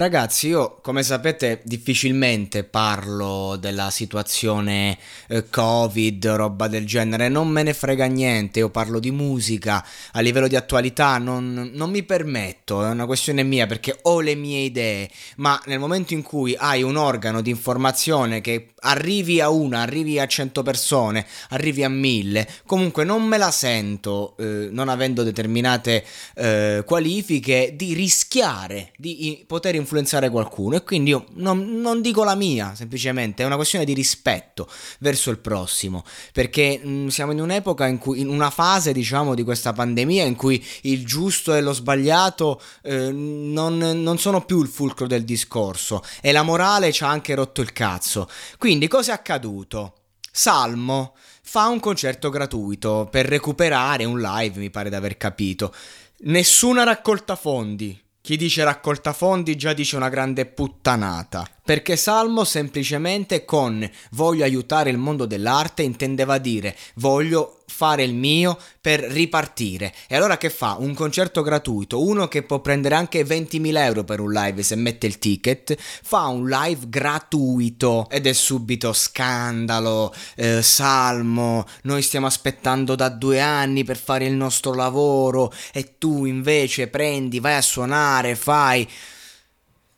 Ragazzi, io come sapete difficilmente parlo della situazione eh, Covid, roba del genere, non me ne frega niente, io parlo di musica, a livello di attualità non, non mi permetto, è una questione mia perché ho le mie idee, ma nel momento in cui hai un organo di informazione che arrivi a una, arrivi a 100 persone, arrivi a mille, comunque non me la sento, eh, non avendo determinate eh, qualifiche, di rischiare di poter influenzare qualcuno e quindi io non, non dico la mia, semplicemente è una questione di rispetto verso il prossimo, perché mh, siamo in un'epoca in cui, in una fase diciamo di questa pandemia in cui il giusto e lo sbagliato eh, non, non sono più il fulcro del discorso e la morale ci ha anche rotto il cazzo. Quindi cosa è accaduto? Salmo fa un concerto gratuito per recuperare un live, mi pare di aver capito. Nessuna raccolta fondi. Chi dice raccolta fondi già dice una grande puttanata. Perché Salmo semplicemente con voglio aiutare il mondo dell'arte intendeva dire voglio fare il mio per ripartire. E allora che fa? Un concerto gratuito, uno che può prendere anche 20.000 euro per un live se mette il ticket, fa un live gratuito ed è subito scandalo, eh, salmo, noi stiamo aspettando da due anni per fare il nostro lavoro e tu invece prendi, vai a suonare, fai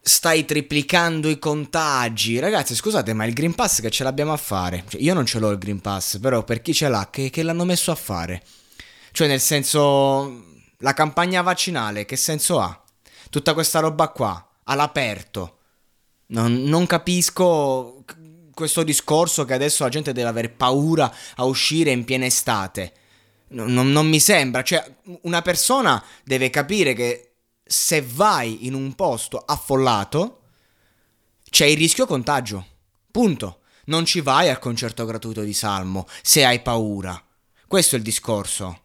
stai triplicando i contagi. Ragazzi, scusate, ma il Green Pass che ce l'abbiamo a fare? Cioè, io non ce l'ho il Green Pass, però per chi ce l'ha, che, che l'hanno messo a fare? Cioè, nel senso, la campagna vaccinale, che senso ha? Tutta questa roba qua, all'aperto. Non, non capisco questo discorso che adesso la gente deve avere paura a uscire in piena estate. Non, non- non mi sembra, cioè, una persona deve capire che se vai in un posto affollato c'è il rischio contagio. Punto. Non ci vai al concerto gratuito di Salmo se hai paura. Questo è il discorso.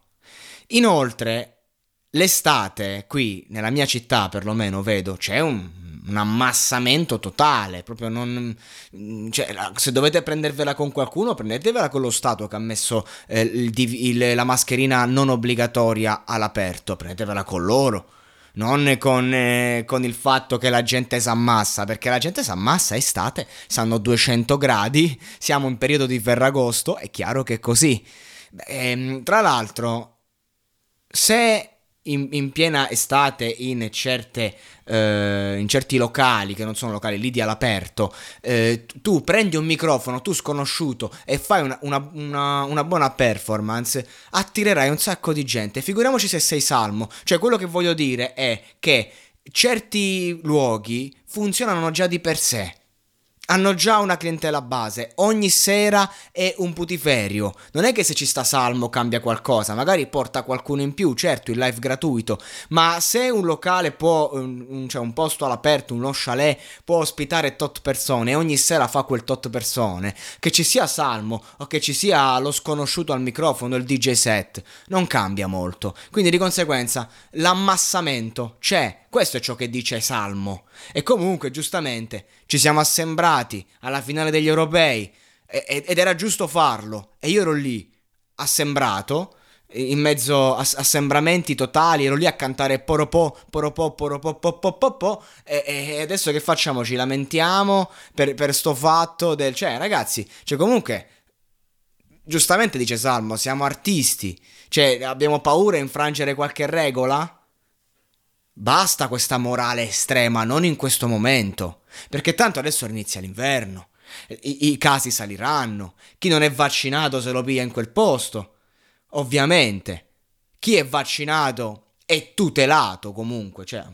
Inoltre, l'estate qui nella mia città, perlomeno vedo, c'è un, un ammassamento totale. Proprio non. Cioè, la- se dovete prendervela con qualcuno, prendetevela con lo Stato che ha messo eh, il il- la mascherina non obbligatoria all'aperto. Prendetevela con loro. Non con, eh, con il fatto che la gente si ammassa, perché la gente si ammassa estate, stanno 200 gradi, siamo in periodo di Ferragosto, è chiaro che è così. Beh, ehm, tra l'altro, se in, in piena estate in, certe, eh, in certi locali, che non sono locali lì di all'aperto, eh, tu prendi un microfono, tu sconosciuto, e fai una, una- una- una buona performance, attirerai un sacco di gente. Figuriamoci se sei salmo. Cioè, quello che voglio dire è che certi luoghi funzionano già di per sé. Hanno già una clientela base, ogni sera è un putiferio. Non è che se ci sta Salmo cambia qualcosa, magari porta qualcuno in più, certo, il live gratuito, ma se un locale può, cioè un posto all'aperto, uno chalet, può ospitare tot persone e ogni sera fa quel tot persone, che ci sia Salmo o che ci sia lo sconosciuto al microfono, il DJ set, non cambia molto. Quindi di conseguenza l'ammassamento c'è, questo è ciò che dice Salmo. E comunque, giustamente, ci siamo assembrati alla finale degli europei ed era giusto farlo. E io ero lì, assembrato, in mezzo a assembramenti totali, ero lì a cantare poropò, poropò, poropò, po, po, po, po, e, e adesso che facciamo? Ci lamentiamo per, per sto fatto del... Cioè, ragazzi, cioè comunque... Giustamente dice Salmo, siamo artisti, cioè abbiamo paura a infrangere qualche regola? Basta questa morale estrema, non in questo momento, perché tanto adesso inizia l'inverno, i, i casi saliranno, chi non è vaccinato se lo piglia in quel posto, ovviamente. chi è vaccinato è tutelato comunque, cioè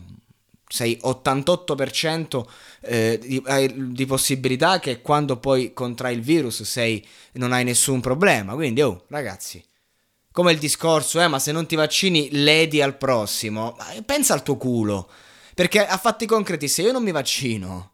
sei 88% eh, di, di, possibilità che quando poi contrai il virus sei, non hai nessun problema. Quindi, oh, ragazzi, come il discorso, eh, ma se non ti vaccini ledi al prossimo, pensa al tuo culo. Perché a fatti concreti, se io non mi vaccino,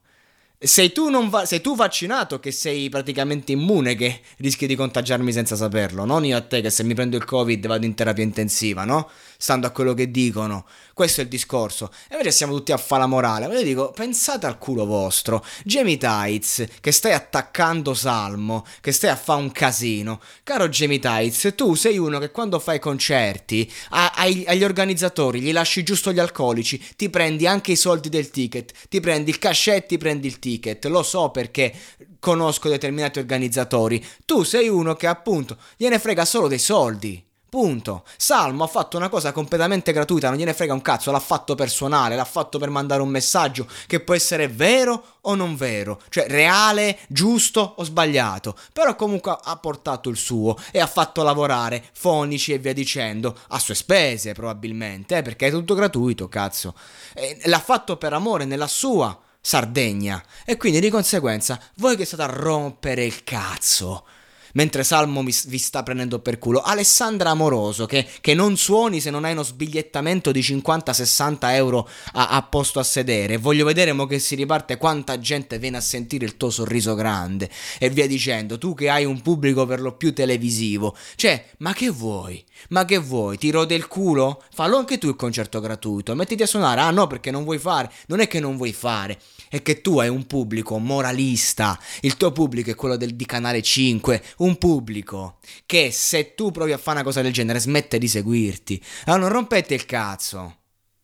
sei tu, va- sei tu, vaccinato che sei praticamente immune che rischi di contagiarmi senza saperlo, non io a te che se mi prendo il covid vado in terapia intensiva, no? Stando a quello che dicono. Questo è il discorso. E invece siamo tutti a fa la morale. Ma io dico, pensate al culo vostro. Jamie Tights, che stai attaccando Salmo, che stai a fa un casino. Caro Jamie Tights, tu sei uno che quando fai concerti, a- ai- agli organizzatori gli lasci giusto gli alcolici, ti prendi anche i soldi del ticket, ti prendi il cachet, ti prendi il ticket ticket, lo so perché conosco determinati organizzatori. Tu sei uno che appunto gliene frega solo dei soldi. Punto. Salmo ha fatto una cosa completamente gratuita, non gliene frega un cazzo, l'ha fatto per suonare, l'ha fatto per mandare un messaggio che può essere vero o non vero, cioè reale, giusto o sbagliato, però comunque ha portato il suo e ha fatto lavorare fonici e via dicendo, a sue spese probabilmente, eh, perché è tutto gratuito, cazzo. E l'ha fatto per amore nella sua Sardegna. E quindi di conseguenza voi che state a rompere il cazzo mentre Salmo vi, vi sta prendendo per culo. Alessandra Amoroso, che, che, non suoni se non hai uno sbigliettamento di 50-60 euro a, a, posto a sedere. Voglio vedere mo che si riparte quanta gente viene a sentire il tuo sorriso grande e via dicendo. Tu che hai un pubblico per lo più televisivo. Cioè, ma che vuoi? Ma che vuoi? Ti rode il culo? Fallo anche tu il concerto gratuito. Mettiti a suonare. Ah no, perché non vuoi fare. Non è che non vuoi fare è che tu hai un pubblico moralista, il tuo pubblico è quello del, di Canale 5, un pubblico che se tu provi a fare una cosa del genere smette di seguirti. Allora non rompete il cazzo.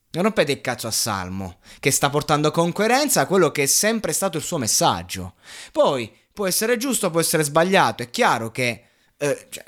Non rompete il cazzo a Salmo, che sta portando con coerenza quello che è sempre stato il suo messaggio. Poi può essere giusto, può essere sbagliato, è chiaro che eh, cioè,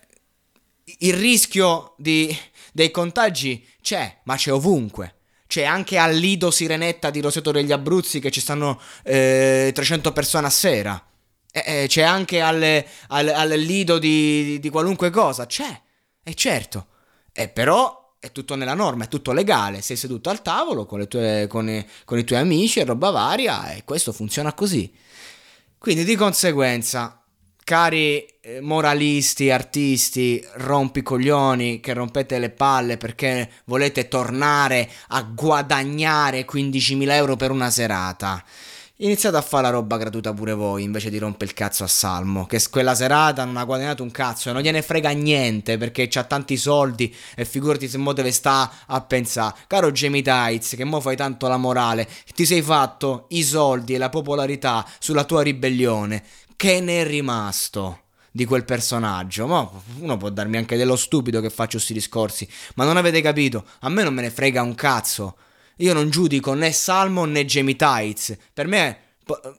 il rischio di, dei contagi c'è, ma c'è ovunque c'è anche al Lido Sirenetta di Roseto degli Abruzzi che ci stanno eh, 300 persone a sera. Eh, eh, c'è anche al, al, al Lido di, di, qualunque cosa, c'è, è certo. E però è tutto nella norma, è tutto legale. Sei seduto al tavolo con, tue, con, con i tuoi amici e roba varia e questo funziona così. Quindi di conseguenza cari eh, moralisti, artisti, rompicoglioni che rompete le palle perché volete tornare a guadagnare 15.000 euro per una serata. Iniziate a fare la roba gratuita pure voi invece di rompere il cazzo a Salmo, che quella serata non ha guadagnato un cazzo e non gliene frega niente perché c'ha tanti soldi e figurati se mo deve sta a pensare. Caro Jamie Tights, che mo fai tanto la morale, ti sei fatto i soldi e la popolarità sulla tua ribellione che ne è rimasto di quel personaggio? Ma uno può darmi anche dello stupido che faccio questi discorsi, ma non avete capito? A me non me ne frega un cazzo. Io non giudico né Salmo né Jamie Tights. Per me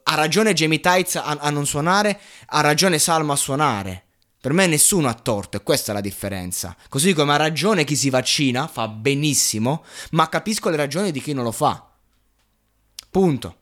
ha ragione Jamie Tights a, a non suonare, ha ragione Salmo a suonare. Per me nessuno ha torto e questa è la differenza. Così come ha ragione chi si vaccina, fa benissimo, ma capisco le ragioni di chi non lo fa. Punto.